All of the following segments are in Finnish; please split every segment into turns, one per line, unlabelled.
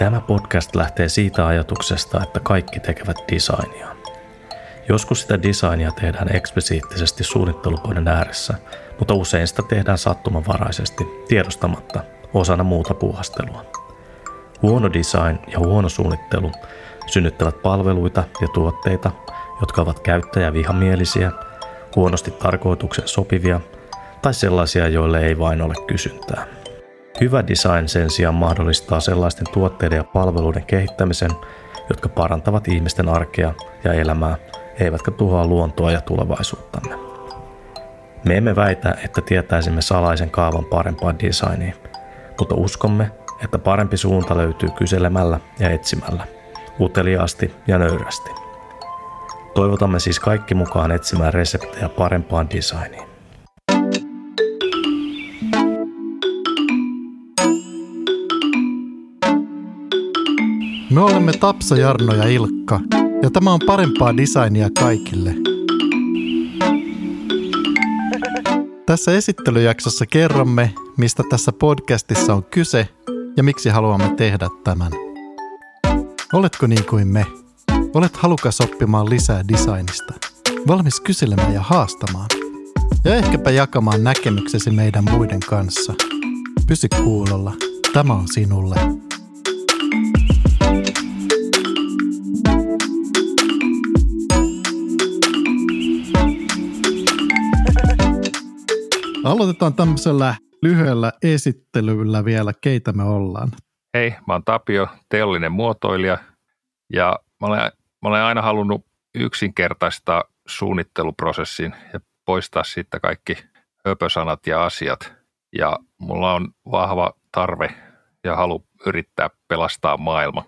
Tämä podcast lähtee siitä ajatuksesta, että kaikki tekevät designia. Joskus sitä designia tehdään eksplisiittisesti suunnittelupöydän ääressä, mutta usein sitä tehdään sattumanvaraisesti, tiedostamatta, osana muuta puuhastelua. Huono design ja huono suunnittelu synnyttävät palveluita ja tuotteita, jotka ovat käyttäjävihamielisiä, huonosti tarkoituksen sopivia tai sellaisia, joille ei vain ole kysyntää. Hyvä design sen sijaan mahdollistaa sellaisten tuotteiden ja palveluiden kehittämisen, jotka parantavat ihmisten arkea ja elämää, eivätkä tuhoa luontoa ja tulevaisuuttamme. Me emme väitä, että tietäisimme salaisen kaavan parempaa designia, mutta uskomme, että parempi suunta löytyy kyselemällä ja etsimällä, uteliaasti ja nöyrästi. Toivotamme siis kaikki mukaan etsimään reseptejä parempaan designiin.
Me olemme Tapsa, Jarno ja Ilkka, ja tämä on parempaa designia kaikille. Tässä esittelyjaksossa kerromme, mistä tässä podcastissa on kyse ja miksi haluamme tehdä tämän. Oletko niin kuin me? Olet halukas oppimaan lisää designista, valmis kyselemään ja haastamaan, ja ehkäpä jakamaan näkemyksesi meidän muiden kanssa. Pysy kuulolla, tämä on sinulle. Aloitetaan tämmöisellä lyhyellä esittelyllä vielä, keitä me ollaan.
Hei, mä oon Tapio, teollinen muotoilija ja mä olen, mä olen aina halunnut yksinkertaistaa suunnitteluprosessin ja poistaa siitä kaikki höpösanat ja asiat. Ja mulla on vahva tarve ja halu yrittää pelastaa maailma.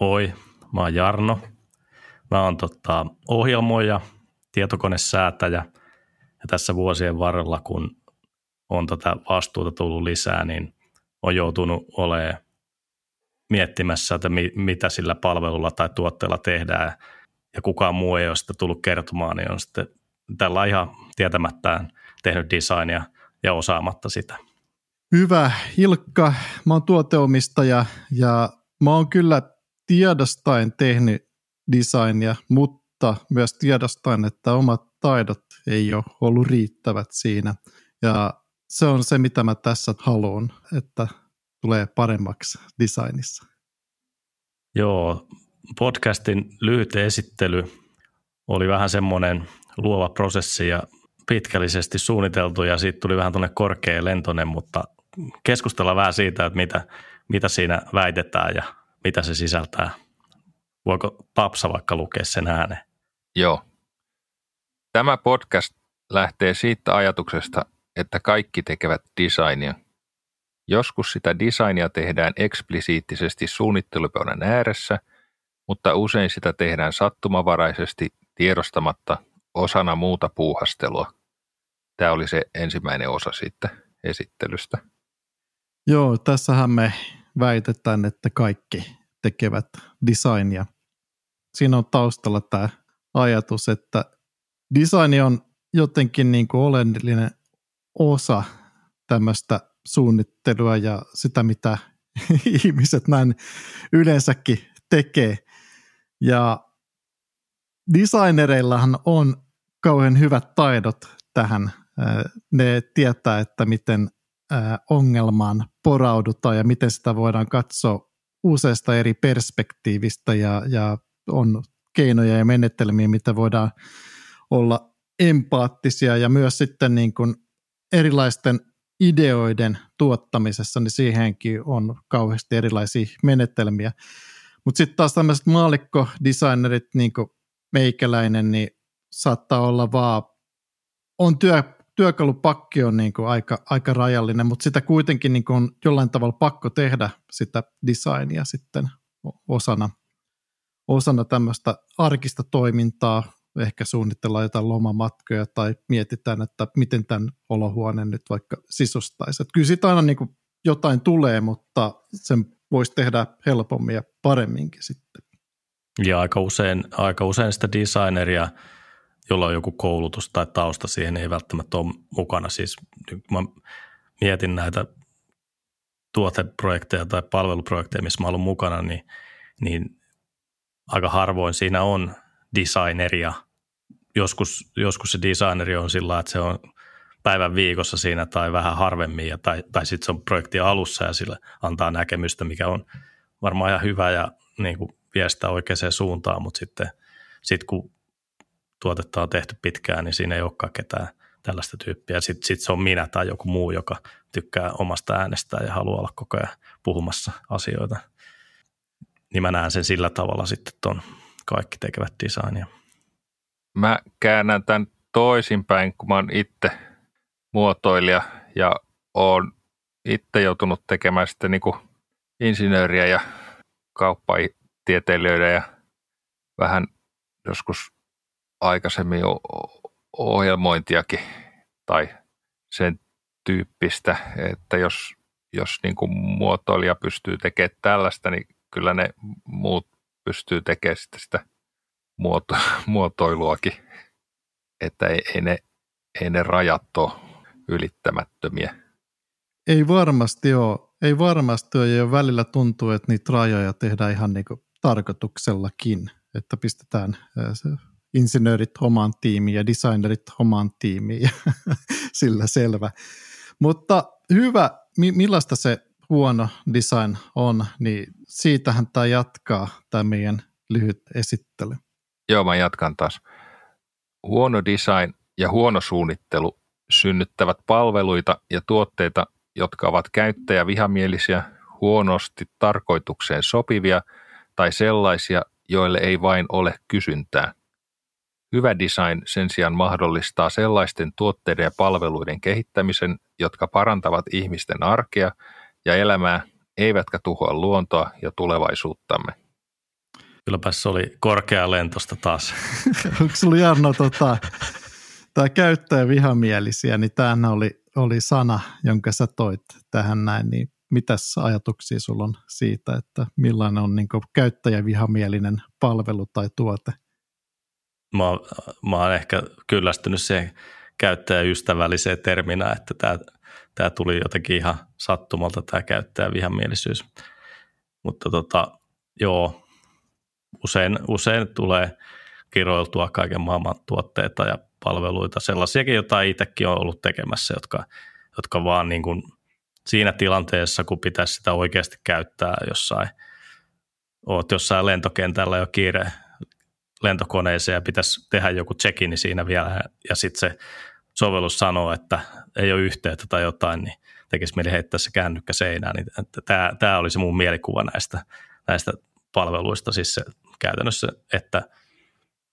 Oi, mä oon Jarno. Mä oon tota, ohjelmoija, tietokonesäätäjä – ja tässä vuosien varrella, kun on tätä vastuuta tullut lisää, niin on joutunut olemaan miettimässä, että mitä sillä palvelulla tai tuotteella tehdään ja kukaan muu ei ole sitä tullut kertomaan, niin on sitten tällä ihan tietämättään tehnyt designia ja osaamatta sitä.
Hyvä. Ilkka, mä oon tuoteomistaja ja mä oon kyllä tiedostaen tehnyt designia, mutta myös tiedostaen, että omat taidot ei ole ollut riittävät siinä. Ja se on se, mitä mä tässä haluan, että tulee paremmaksi designissa.
Joo, podcastin lyhyt esittely oli vähän semmoinen luova prosessi ja pitkällisesti suunniteltu ja siitä tuli vähän tuonne korkea lentonen, mutta keskustellaan vähän siitä, että mitä, mitä siinä väitetään ja mitä se sisältää. Voiko Tapsa vaikka lukea sen ääneen?
Joo, Tämä podcast lähtee siitä ajatuksesta, että kaikki tekevät designia. Joskus sitä designia tehdään eksplisiittisesti suunnittelupöydän ääressä, mutta usein sitä tehdään sattumavaraisesti tiedostamatta osana muuta puuhastelua. Tämä oli se ensimmäinen osa siitä esittelystä.
Joo, tässähän me väitetään, että kaikki tekevät designia. Siinä on taustalla tämä ajatus, että design on jotenkin niin kuin oleellinen osa tämmöistä suunnittelua ja sitä, mitä ihmiset näin yleensäkin tekee. Ja designereillahan on kauhean hyvät taidot tähän. Ne tietää, että miten ongelmaan poraudutaan ja miten sitä voidaan katsoa useasta eri perspektiivistä ja, ja on keinoja ja menetelmiä, mitä voidaan olla empaattisia ja myös sitten niin kuin erilaisten ideoiden tuottamisessa, niin siihenkin on kauheasti erilaisia menetelmiä. Mutta sitten taas tämmöiset maalikkodesignerit, niin kuin meikäläinen, niin saattaa olla vaan, on työ, työkalupakki on niin kuin aika, aika rajallinen, mutta sitä kuitenkin niin kuin on jollain tavalla pakko tehdä sitä designia sitten osana, osana tämmöistä arkista toimintaa, ehkä suunnitellaan jotain lomamatkoja tai mietitään, että miten tämän olohuoneen nyt vaikka sisustaisi. Että kyllä siitä aina niin kuin jotain tulee, mutta sen voisi tehdä helpommin ja paremminkin sitten.
Ja aika usein, aika usein sitä designeria, jolla on joku koulutus tai tausta siihen, ei välttämättä ole mukana. Siis mä mietin näitä tuoteprojekteja tai palveluprojekteja, missä mä olen mukana, niin, niin aika harvoin siinä on designeria. Joskus, joskus se designeri on sillä että se on päivän viikossa siinä tai vähän harvemmin, ja, tai, tai sitten se on projekti alussa ja sille antaa näkemystä, mikä on varmaan ihan hyvä ja niin kuin viestää oikeaan suuntaan, mutta sitten sit kun tuotetta on tehty pitkään, niin siinä ei olekaan ketään tällaista tyyppiä. Sitten sit se on minä tai joku muu, joka tykkää omasta äänestään ja haluaa olla koko ajan puhumassa asioita. Niin mä näen sen sillä tavalla sitten tuon kaikki tekevät designia.
Mä käännän tämän toisinpäin, kun mä oon itse muotoilija ja oon itse joutunut tekemään sitten niin kuin insinööriä ja kauppatieteilijöitä ja vähän joskus aikaisemmin ohjelmointiakin tai sen tyyppistä, että jos, jos niin kuin muotoilija pystyy tekemään tällaista, niin kyllä ne muut pystyy tekemään sitä, sitä muoto, muotoiluakin, että ei, ei, ne, ei ne rajat ole ylittämättömiä.
Ei varmasti ole. Ei varmasti ole, ja välillä tuntuu, että niitä rajoja tehdään ihan niin kuin tarkoituksellakin, että pistetään insinöörit omaan tiimiin ja designerit omaan tiimiin ja sillä selvä. Mutta hyvä, millaista se huono design on, niin siitähän tämä jatkaa tämä meidän lyhyt esittely.
Joo, mä jatkan taas. Huono design ja huono suunnittelu synnyttävät palveluita ja tuotteita, jotka ovat käyttäjävihamielisiä, huonosti tarkoitukseen sopivia tai sellaisia, joille ei vain ole kysyntää. Hyvä design sen sijaan mahdollistaa sellaisten tuotteiden ja palveluiden kehittämisen, jotka parantavat ihmisten arkea ja elämää, eivätkä tuhoa luontoa ja tulevaisuuttamme.
Kylläpä se oli korkea lentosta taas.
Onko sulla Jarno tota, tämä käyttäjä vihamielisiä, niin tämähän oli, oli sana, jonka sä toit tähän näin, niin mitäs ajatuksia sulla on siitä, että millainen on niin käyttäjävihamielinen palvelu tai tuote?
Mä, mä oon ehkä kyllästynyt siihen käyttäjäystävälliseen terminä, että tämä, tämä tuli jotenkin ihan sattumalta tämä käyttäjävihamielisyys. Mutta tota, joo, usein, usein tulee kiroiltua kaiken maailman tuotteita ja palveluita, sellaisiakin, joita itsekin on ollut tekemässä, jotka, jotka vaan niin kuin siinä tilanteessa, kun pitäisi sitä oikeasti käyttää jossain, oot jossain lentokentällä jo kiire lentokoneeseen ja pitäisi tehdä joku check siinä vielä ja sitten se sovellus sanoo, että ei ole yhteyttä tai jotain, niin tekisi mieli heittää se kännykkä seinään. Niin tämä, tämä oli se mun mielikuva näistä, näistä palveluista, siis se käytännössä, että –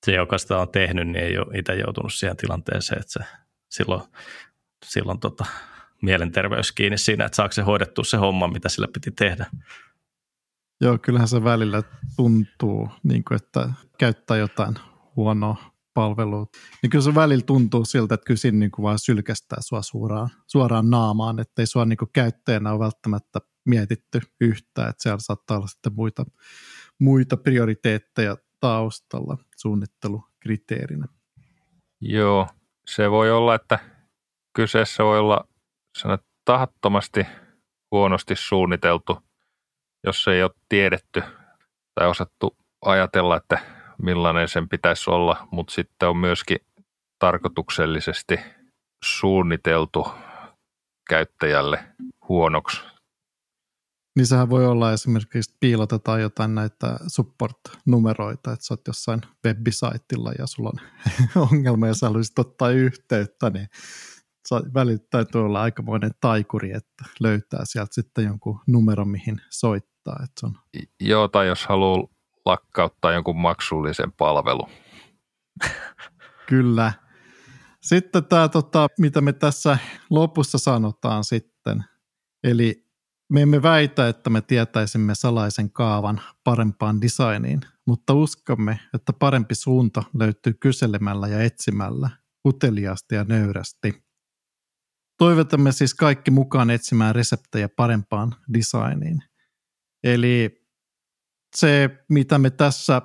se, joka sitä on tehnyt, niin ei ole itse joutunut siihen tilanteeseen, että se silloin, silloin tota, mielenterveys kiinni siinä, että saako se hoidettua se homma, mitä sillä piti tehdä.
Joo, kyllähän se välillä tuntuu, niin kuin, että käyttää jotain huonoa palvelua. Niin kyllä se välillä tuntuu siltä, että kyllä siinä niin kuin vaan sylkästää sua suoraan, suoraan naamaan, että ei sua niin kuin käyttäjänä ole välttämättä mietitty yhtään, että siellä saattaa olla sitten muita, muita prioriteetteja taustalla suunnittelukriteerinä?
Joo, se voi olla, että kyseessä voi olla sanot, tahattomasti huonosti suunniteltu, jos ei ole tiedetty tai osattu ajatella, että millainen sen pitäisi olla, mutta sitten on myöskin tarkoituksellisesti suunniteltu käyttäjälle huonoksi
niin sehän voi olla esimerkiksi, että piilotetaan jotain näitä support-numeroita, että sä oot jossain webbisaitilla ja sulla on ongelma ja sä haluaisit ottaa yhteyttä, niin välillä täytyy olla aikamoinen taikuri, että löytää sieltä sitten jonkun numero, mihin soittaa. Että se on...
Joo, tai jos haluaa lakkauttaa jonkun maksullisen palvelun.
Kyllä. Sitten tämä, tota, mitä me tässä lopussa sanotaan sitten, eli me emme väitä, että me tietäisimme salaisen kaavan parempaan designiin, mutta uskomme, että parempi suunta löytyy kyselemällä ja etsimällä, uteliaasti ja nöyrästi. Toivotamme siis kaikki mukaan etsimään reseptejä parempaan designiin. Eli se, mitä me tässä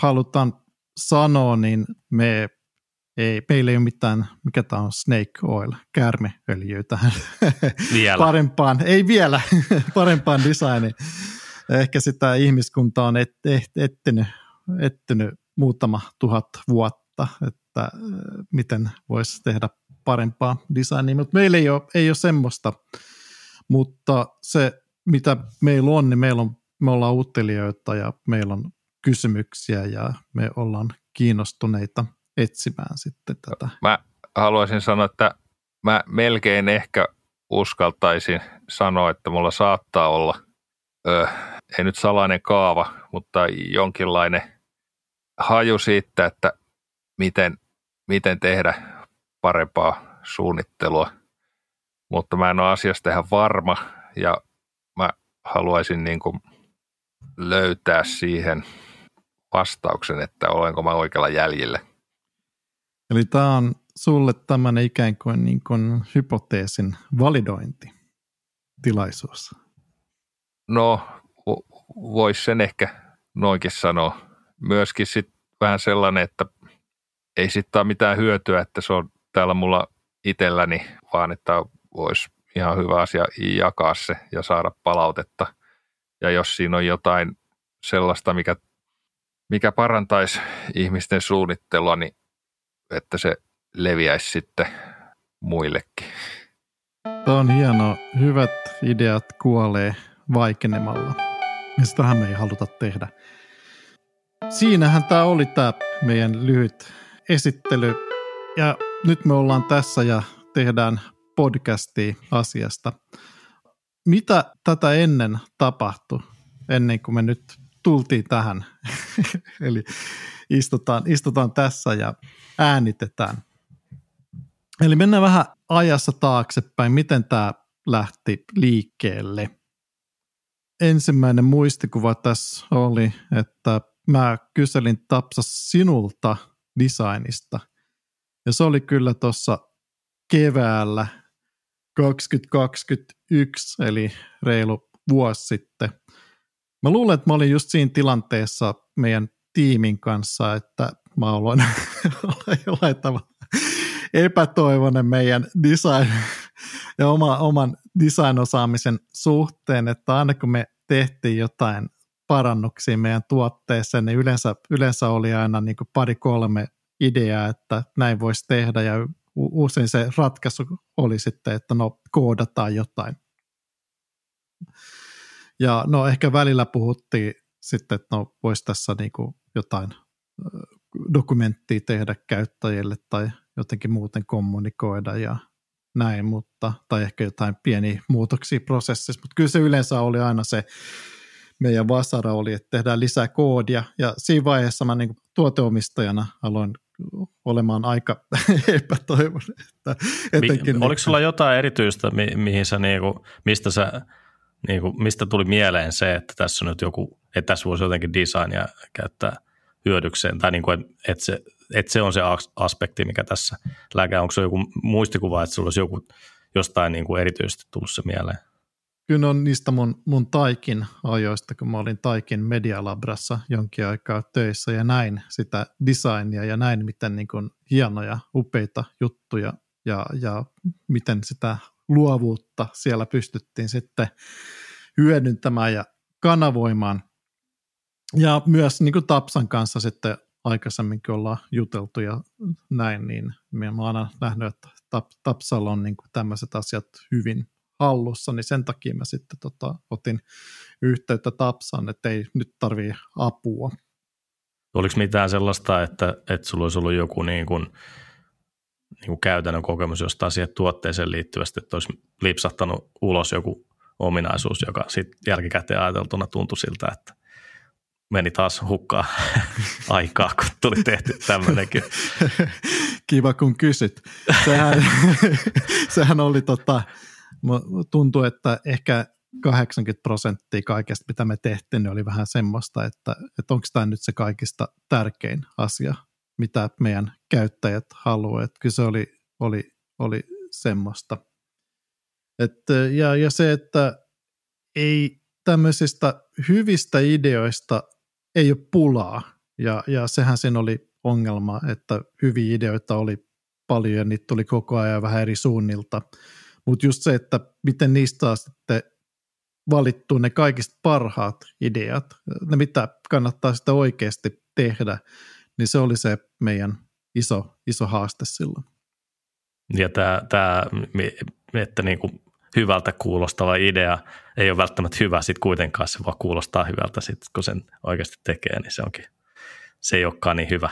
halutaan sanoa, niin me ei, meillä ei ole mitään, mikä tämä on, snake oil, käärmeöljyä tähän
Vielä.
parempaan, ei vielä, parempaan designiin. Ehkä sitä ihmiskunta on et, et, ettinyt, ettinyt muutama tuhat vuotta, että äh, miten voisi tehdä parempaa designia, mutta meillä ei ole, ei ole semmoista, mutta se mitä meillä on, niin meillä on, me ollaan uutelijoita ja meillä on kysymyksiä ja me ollaan kiinnostuneita etsimään sitten tätä.
Mä haluaisin sanoa, että mä melkein ehkä uskaltaisin sanoa, että mulla saattaa olla, ö, ei nyt salainen kaava, mutta jonkinlainen haju siitä, että miten, miten tehdä parempaa suunnittelua. Mutta mä en ole asiasta ihan varma ja mä haluaisin niin kuin löytää siihen vastauksen, että olenko mä oikealla jäljellä.
Eli tämä on sulle tämmöinen ikään kuin, niin kuin hypoteesin validointitilaisuus.
No, voisi sen ehkä noinkin sanoa. Myöskin sitten vähän sellainen, että ei sitten ole mitään hyötyä, että se on täällä mulla itselläni, vaan että voisi ihan hyvä asia jakaa se ja saada palautetta. Ja jos siinä on jotain sellaista, mikä, mikä parantaisi ihmisten suunnittelua, niin että se leviäisi sitten muillekin.
Tämä on hieno. Hyvät ideat kuolee vaikenemalla. Ja sitähän me ei haluta tehdä. Siinähän tämä oli tämä meidän lyhyt esittely. Ja nyt me ollaan tässä ja tehdään podcastia asiasta. Mitä tätä ennen tapahtui, ennen kuin me nyt tultiin tähän? Eli istutaan, istutaan tässä ja äänitetään. Eli mennään vähän ajassa taaksepäin, miten tämä lähti liikkeelle. Ensimmäinen muistikuva tässä oli, että mä kyselin Tapsa sinulta designista. Ja se oli kyllä tuossa keväällä 2021, eli reilu vuosi sitten. Mä luulen, että mä olin just siinä tilanteessa meidän tiimin kanssa, että mä aloin olla jollain tavalla meidän design ja oma, oman design-osaamisen suhteen, että aina kun me tehtiin jotain parannuksia meidän tuotteeseen, niin yleensä, yleensä oli aina niin pari-kolme ideaa, että näin voisi tehdä ja usein se ratkaisu oli sitten, että no koodataan jotain. Ja no ehkä välillä puhuttiin sitten, että no voisi tässä niin kuin jotain dokumenttia tehdä käyttäjille tai jotenkin muuten kommunikoida ja näin, mutta, tai ehkä jotain pieniä muutoksia prosessissa, mutta kyllä se yleensä oli aina se meidän vasara oli, että tehdään lisää koodia, ja siinä vaiheessa mä niin tuoteomistajana aloin olemaan aika epätoivon. Että
etenkin Mi- oliko sulla jotain erityistä, mi- mihin sä niinku, mistä, sä, niinku, mistä tuli mieleen se, että tässä on nyt joku, että tässä voisi jotenkin designia käyttää hyödykseen, tai niinku, että et se, et se on se aspekti, mikä tässä läkää. Onko se joku muistikuva, että sulla olisi joku jostain niinku erityisesti tullut se mieleen?
Kyllä on niistä mun, mun Taikin ajoista, kun mä olin Taikin Medialabrassa jonkin aikaa töissä ja näin sitä designia ja näin, miten niin kuin hienoja, upeita juttuja ja, ja miten sitä luovuutta siellä pystyttiin sitten hyödyntämään ja kanavoimaan. Ja myös niin kuin Tapsan kanssa sitten aikaisemminkin ollaan juteltu ja näin, niin mä oon aina nähnyt, että Tapsalla on niin kuin tämmöiset asiat hyvin hallussa, niin sen takia mä sitten tota, otin yhteyttä Tapsaan, että ei nyt tarvii apua.
Oliko mitään sellaista, että, että sulla olisi ollut joku niin kuin, niin käytännön kokemus jostain siihen tuotteeseen liittyvästi, että olisi lipsahtanut ulos joku ominaisuus, joka sitten jälkikäteen ajateltuna tuntui siltä, että meni taas hukkaa aikaa, kun tuli tehty tämmöinenkin.
Kiva, kun kysyt. Sehän, sehän oli tota, tuntuu, että ehkä 80 prosenttia kaikesta, mitä me tehtiin, niin oli vähän semmoista, että, että onko tämä nyt se kaikista tärkein asia, mitä meidän käyttäjät haluaa. Että kyllä se oli, oli, oli semmoista. Et, ja, ja se, että ei tämmöisistä hyvistä ideoista ei ole pulaa. Ja, ja sehän sen oli ongelma, että hyviä ideoita oli paljon ja niitä tuli koko ajan vähän eri suunnilta. Mutta just se, että miten niistä on sitten valittu ne kaikista parhaat ideat, ne mitä kannattaa sitä oikeasti tehdä, niin se oli se meidän iso, iso haaste silloin.
Ja tämä, tämä että niin kuin hyvältä kuulostava idea ei ole välttämättä hyvä sitten kuitenkaan, se vaan kuulostaa hyvältä sit, kun sen oikeasti tekee, niin se onkin, se ei olekaan niin hyvä.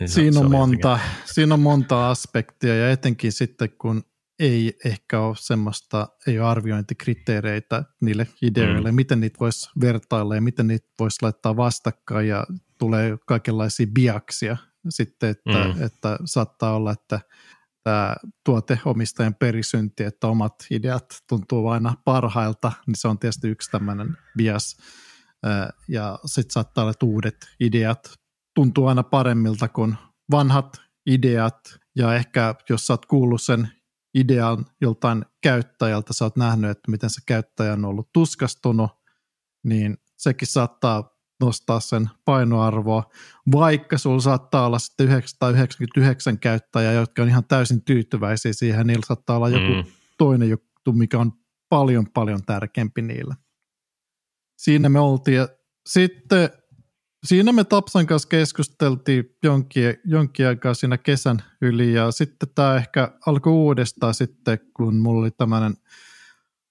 Niin
siinä, se, on se monta, siinä on monta aspektia ja etenkin sitten kun ei ehkä ole semmoista, ei ole arviointikriteereitä niille ideoille, mm. miten niitä voisi vertailla ja miten niitä voisi laittaa vastakkain ja tulee kaikenlaisia biaksia sitten, että, mm. että saattaa olla, että tämä tuoteomistajan perisynti, että omat ideat tuntuu aina parhailta, niin se on tietysti yksi tämmöinen bias. Ja sitten saattaa olla, että uudet ideat tuntuu aina paremmilta kuin vanhat ideat. Ja ehkä jos sä oot kuullut sen idean joltain käyttäjältä, sä oot nähnyt, että miten se käyttäjä on ollut tuskastunut, niin sekin saattaa nostaa sen painoarvoa, vaikka sulla saattaa olla sitten 999 käyttäjää, jotka on ihan täysin tyytyväisiä siihen, niillä saattaa olla joku mm. toinen juttu, mikä on paljon paljon tärkeämpi niillä. Siinä me oltiin ja sitten siinä me Tapsan kanssa keskusteltiin jonkin, jonkin aikaa siinä kesän yli ja sitten tämä ehkä alkoi uudestaan sitten, kun mulla oli tämmöinen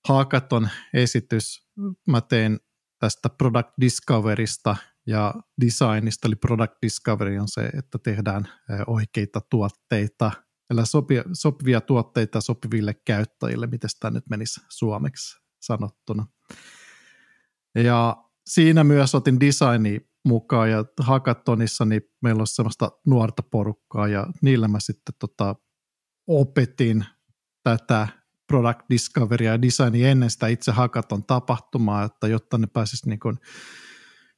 Hakaton esitys. Mä tein tästä product discoverista ja designista, eli product discovery on se, että tehdään oikeita tuotteita, eli sopia, sopivia tuotteita sopiville käyttäjille, miten tämä nyt menisi suomeksi sanottuna. Ja siinä myös otin designi mukaan ja Hackathonissa niin meillä on semmoista nuorta porukkaa ja niillä mä sitten tota, opetin tätä product discoverya ja designia ennen sitä itse hakaton tapahtumaa, että jotta ne pääsisi niin kuin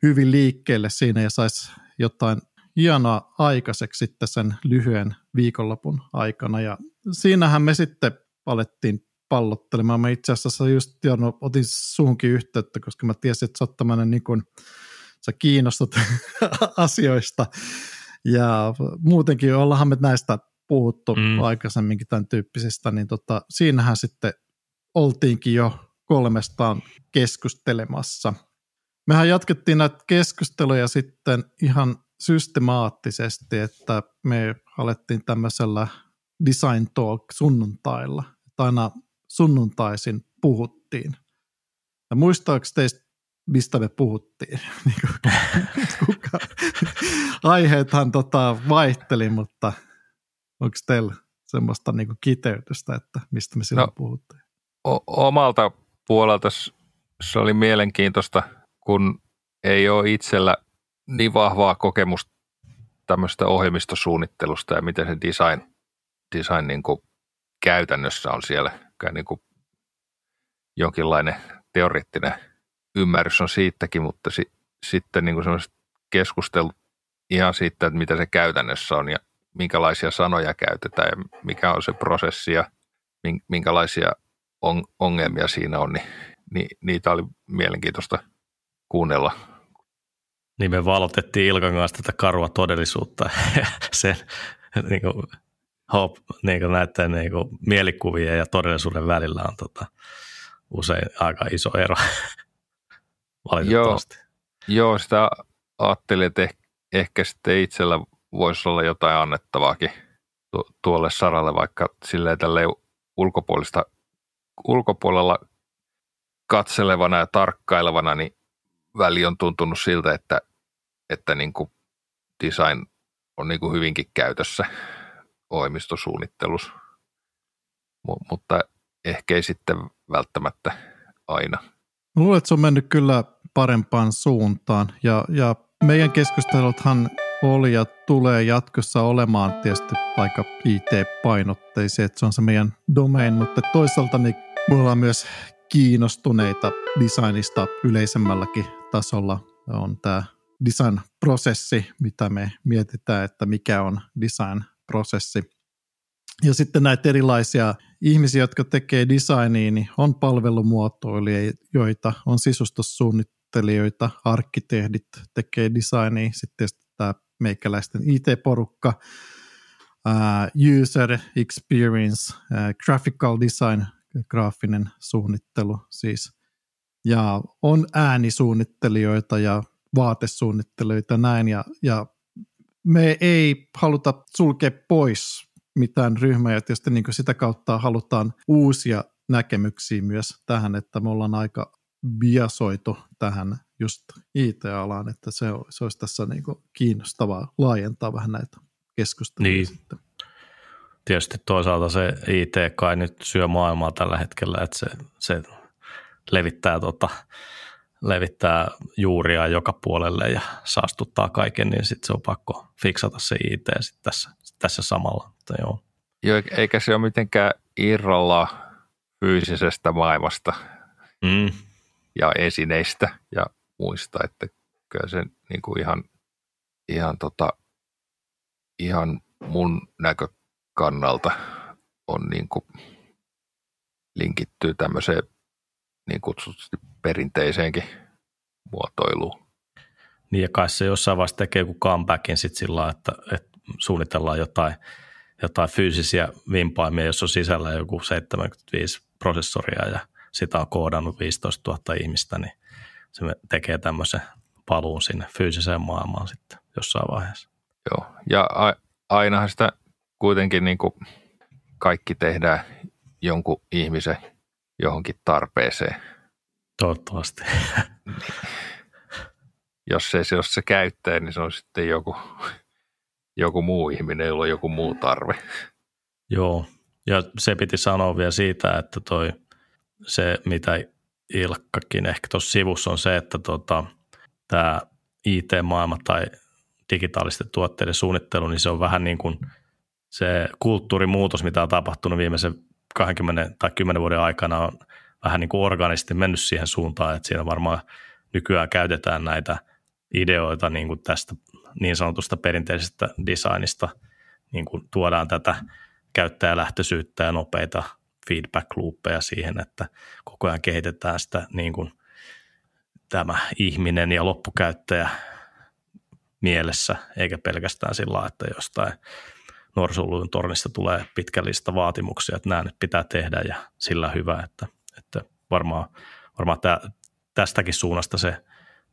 hyvin liikkeelle siinä ja saisi jotain hienoa aikaiseksi sitten sen lyhyen viikonlopun aikana. Ja siinähän me sitten alettiin pallottelemaan. Mä itse asiassa just Jarno, otin suunkin yhteyttä, koska mä tiesin, että sä oot tämmöinen niin kuin, sä kiinnostut asioista. Ja muutenkin ollaanhan me näistä puhuttu mm. aikaisemminkin tämän tyyppisestä, niin tota, siinähän sitten oltiinkin jo kolmestaan keskustelemassa. Mehän jatkettiin näitä keskusteluja sitten ihan systemaattisesti, että me alettiin tämmöisellä design talk sunnuntailla, että aina sunnuntaisin puhuttiin. Ja muistaako teistä, mistä me puhuttiin? Niin Aiheethan tota vaihteli, mutta Onko teillä semmoista niin kiteytystä, että mistä me silloin no, puhuttiin?
O- omalta puolelta se oli mielenkiintoista, kun ei ole itsellä niin vahvaa kokemusta tämmöistä ohjelmistosuunnittelusta ja miten se design, design niin kuin käytännössä on siellä. Niin kuin jonkinlainen teoreettinen ymmärrys on siitäkin, mutta si, sitten niin kuin keskustelut ihan siitä, että mitä se käytännössä on ja minkälaisia sanoja käytetään ja mikä on se prosessi ja minkälaisia ongelmia siinä on, niin, niin niitä oli mielenkiintoista kuunnella.
Niin me valotettiin Ilkan kanssa tätä karua todellisuutta ja sen niin kuin, hop, niin kuin näiden niin kuin, mielikuvien ja todellisuuden välillä on tota, usein aika iso ero valitettavasti.
Joo, joo sitä ajattelin, että ehkä, ehkä sitten itsellä voisi olla jotain annettavaakin tuolle saralle, vaikka silleen tälle ulkopuolista, ulkopuolella katselevana ja tarkkailevana, niin väli on tuntunut siltä, että, että niin kuin design on niin kuin hyvinkin käytössä ohjelmistosuunnittelussa, M- mutta ehkä ei sitten välttämättä aina.
Luulen, että se on mennyt kyllä parempaan suuntaan ja, ja meidän keskusteluthan oli ja tulee jatkossa olemaan tietysti aika IT-painotteisia, että se on se meidän domain, mutta toisaalta niin me ollaan myös kiinnostuneita designista yleisemmälläkin tasolla. On tämä design-prosessi, mitä me mietitään, että mikä on design-prosessi. Ja sitten näitä erilaisia ihmisiä, jotka tekee designia, niin on palvelumuotoilijoita, on sisustussuunnittelijoita, arkkitehdit tekee designia, sitten tämä meikäläisten IT-porukka, uh, user experience, uh, graphical design, graafinen suunnittelu siis, ja on äänisuunnittelijoita ja vaatesuunnittelijoita näin, ja, ja me ei haluta sulkea pois mitään ryhmää, ja tietysti niin sitä kautta halutaan uusia näkemyksiä myös tähän, että me ollaan aika biasoitu tähän just IT-alaan, että se, se olisi tässä niin kuin kiinnostavaa laajentaa vähän näitä keskusteluja niin. sitten.
Tietysti toisaalta se IT kai nyt syö maailmaa tällä hetkellä, että se, se levittää, tota, levittää juuria joka puolelle ja saastuttaa kaiken, niin sitten se on pakko fiksata se IT sit tässä, tässä samalla. Mutta joo.
Joo, eikä se ole mitenkään irralla fyysisestä maailmasta mm. ja esineistä ja muista, että kyllä se niin kuin ihan, ihan, tota, ihan mun näkökannalta on niin kuin linkittyy tämmöiseen niin kutsutusti perinteiseenkin muotoiluun.
Niin ja kai se jossain vaiheessa tekee joku comebackin sitten sillä että, että suunnitellaan jotain, jotain fyysisiä vimpaimia, jos on sisällä joku 75 prosessoria ja sitä on koodannut 15 000 ihmistä, niin se tekee tämmöisen paluun sinne fyysiseen maailmaan sitten jossain vaiheessa.
Joo, ja a- ainahan sitä kuitenkin niin kuin kaikki tehdään jonkun ihmisen johonkin tarpeeseen.
Toivottavasti.
jos, se, jos se käyttää, niin se on sitten joku, joku muu ihminen, jolla on joku muu tarve.
Joo, ja se piti sanoa vielä siitä, että toi, se mitä Ilkkakin. Ehkä tuossa sivussa on se, että tota, tämä IT-maailma tai digitaalisten tuotteiden suunnittelu, niin se on vähän niin kuin se kulttuurimuutos, mitä on tapahtunut viimeisen 20 tai 10 vuoden aikana on vähän niin kuin organisti mennyt siihen suuntaan, että siinä varmaan nykyään käytetään näitä ideoita niin kuin tästä niin sanotusta perinteisestä designista, niin kuin tuodaan tätä käyttäjälähtöisyyttä ja nopeita feedback loopeja siihen, että koko ajan kehitetään sitä niin kuin tämä ihminen ja loppukäyttäjä mielessä, eikä pelkästään sillä että jostain norsulluun tornista tulee pitkällistä vaatimuksia, että nämä nyt pitää tehdä ja sillä hyvä, että, että varmaan, varmaan tämä, tästäkin suunnasta se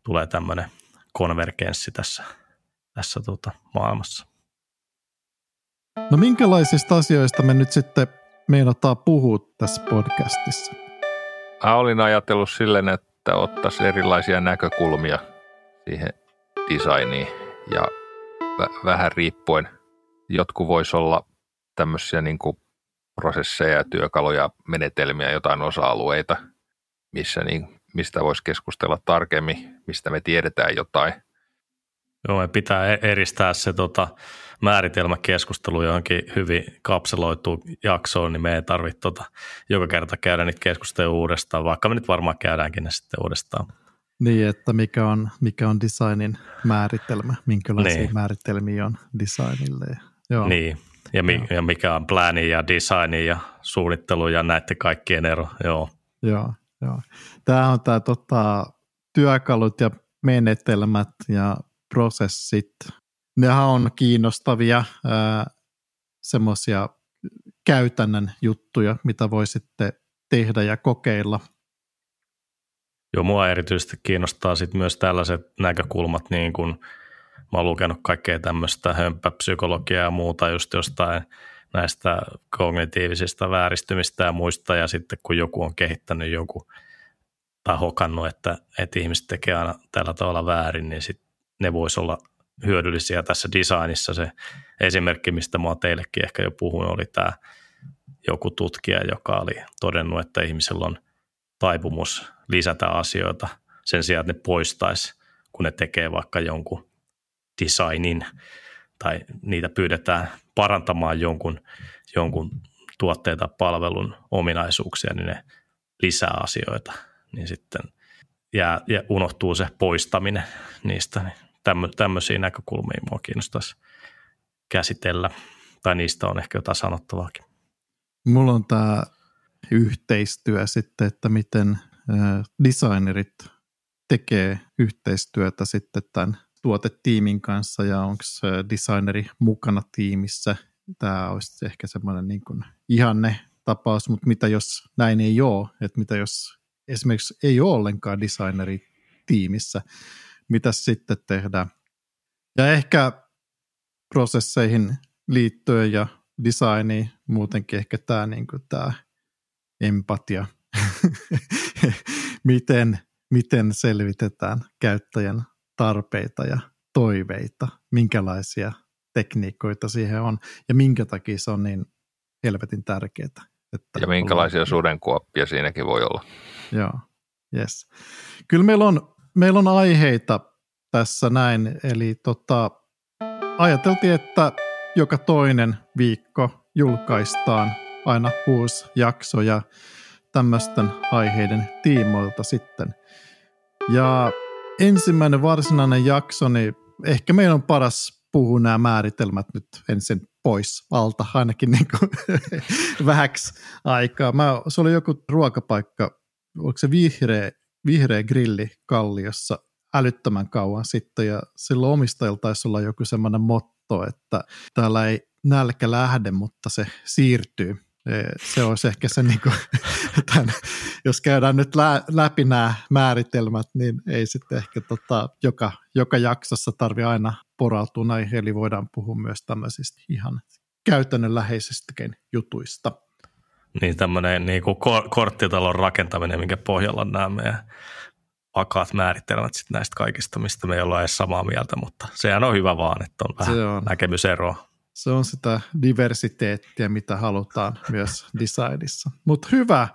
tulee tämmöinen konvergenssi tässä, tässä tuota, maailmassa.
No minkälaisista asioista me nyt sitten meinataan puhua tässä podcastissa?
Mä olin ajatellut silleen, että ottaisi erilaisia näkökulmia siihen designiin ja v- vähän riippuen. Jotkut voisi olla tämmöisiä niin kuin prosesseja, työkaluja, menetelmiä, jotain osa-alueita, missä niin, mistä voisi keskustella tarkemmin, mistä me tiedetään jotain.
Joo, me pitää e- eristää se tota, määritelmäkeskustelu johonkin hyvin kapseloituu jaksoon, niin me ei tarvitse tota, joka kerta käydä niitä keskusteluja uudestaan, vaikka me nyt varmaan käydäänkin ne sitten uudestaan.
Niin, että mikä on, mikä on designin määritelmä, minkälaisia niin. määritelmiä on designille.
Joo. Niin, ja, mi- ja mikä on plani ja designi ja suunnittelu ja näiden kaikkien ero. Joo.
Joo, joo. Tämä on tämä tota, työkalut ja menetelmät ja prosessit nehän on kiinnostavia semmoisia käytännön juttuja, mitä voi sitten tehdä ja kokeilla.
Joo, mua erityisesti kiinnostaa sitten myös tällaiset näkökulmat, niin kuin mä oon lukenut kaikkea tämmöistä hömppäpsykologiaa ja muuta just jostain näistä kognitiivisista vääristymistä ja muista, ja sitten kun joku on kehittänyt joku tai hokannut, että, että ihmiset tekee aina tällä tavalla väärin, niin sitten ne voisi olla hyödyllisiä tässä designissa. Se esimerkki, mistä mä teillekin ehkä jo puhuin, oli tämä joku tutkija, joka oli todennut, että ihmisellä on taipumus lisätä asioita sen sijaan, että ne poistaisi, kun ne tekee vaikka jonkun designin tai niitä pyydetään parantamaan jonkun, jonkun tuotteen tai palvelun ominaisuuksia, niin ne lisää asioita, niin sitten jää, ja unohtuu se poistaminen niistä. Niin tämmö, tämmöisiä näkökulmia mua kiinnostaisi käsitellä, tai niistä on ehkä jotain sanottavaakin.
Mulla on tämä yhteistyö sitten, että miten designerit tekee yhteistyötä sitten tämän tuotetiimin kanssa ja onko designeri mukana tiimissä. Tämä olisi ehkä semmoinen niin kuin ihanne tapaus, mutta mitä jos näin ei ole, että mitä jos esimerkiksi ei ole ollenkaan designeri tiimissä, mitä sitten tehdään. Ja ehkä prosesseihin liittyen ja designiin muutenkin ehkä tämä, niin kuin tämä empatia, miten, miten selvitetään käyttäjän tarpeita ja toiveita, minkälaisia tekniikoita siihen on ja minkä takia se on niin helvetin tärkeää.
Että ja minkälaisia ollaan... sudenkuoppia siinäkin voi olla.
Joo, yes. Kyllä meillä on, meillä on aiheita tässä näin, eli tota, ajateltiin, että joka toinen viikko julkaistaan aina uusi jakso ja tämmöisten aiheiden tiimoilta sitten. Ja ensimmäinen varsinainen jakso, niin ehkä meidän on paras puhua nämä määritelmät nyt ensin pois alta, ainakin niin kuin vähäksi aikaa. Mä, se oli joku ruokapaikka, oliko se vihreä, vihreä grilli Kalliossa älyttömän kauan sitten, ja silloin omistajilla taisi olla joku semmoinen motto, että täällä ei nälkä lähde, mutta se siirtyy. Se olisi ehkä se, niin kuin, tämän, jos käydään nyt lä- läpi nämä määritelmät, niin ei sitten ehkä tota, joka, joka jaksossa tarvi aina porautua näihin, eli voidaan puhua myös tämmöisistä ihan käytännönläheisistäkin jutuista.
Niin tämmöinen niin kuin korttitalon rakentaminen, minkä pohjalla on nämä meidän vakaat määritelmät sit näistä kaikista, mistä me ei olla edes samaa mieltä, mutta sehän on hyvä vaan, että on vähän se on, näkemyseroa.
Se on sitä diversiteettiä, mitä halutaan myös designissa. Mutta hyvä,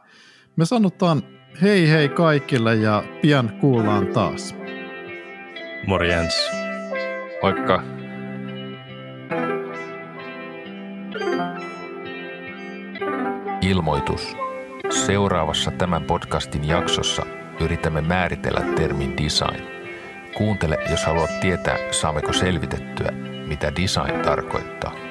me sanotaan hei hei kaikille ja pian kuullaan taas.
Morjens.
Moikka. Ilmoitus. Seuraavassa tämän podcastin jaksossa yritämme määritellä termin design. Kuuntele, jos haluat tietää, saammeko selvitettyä, mitä design tarkoittaa.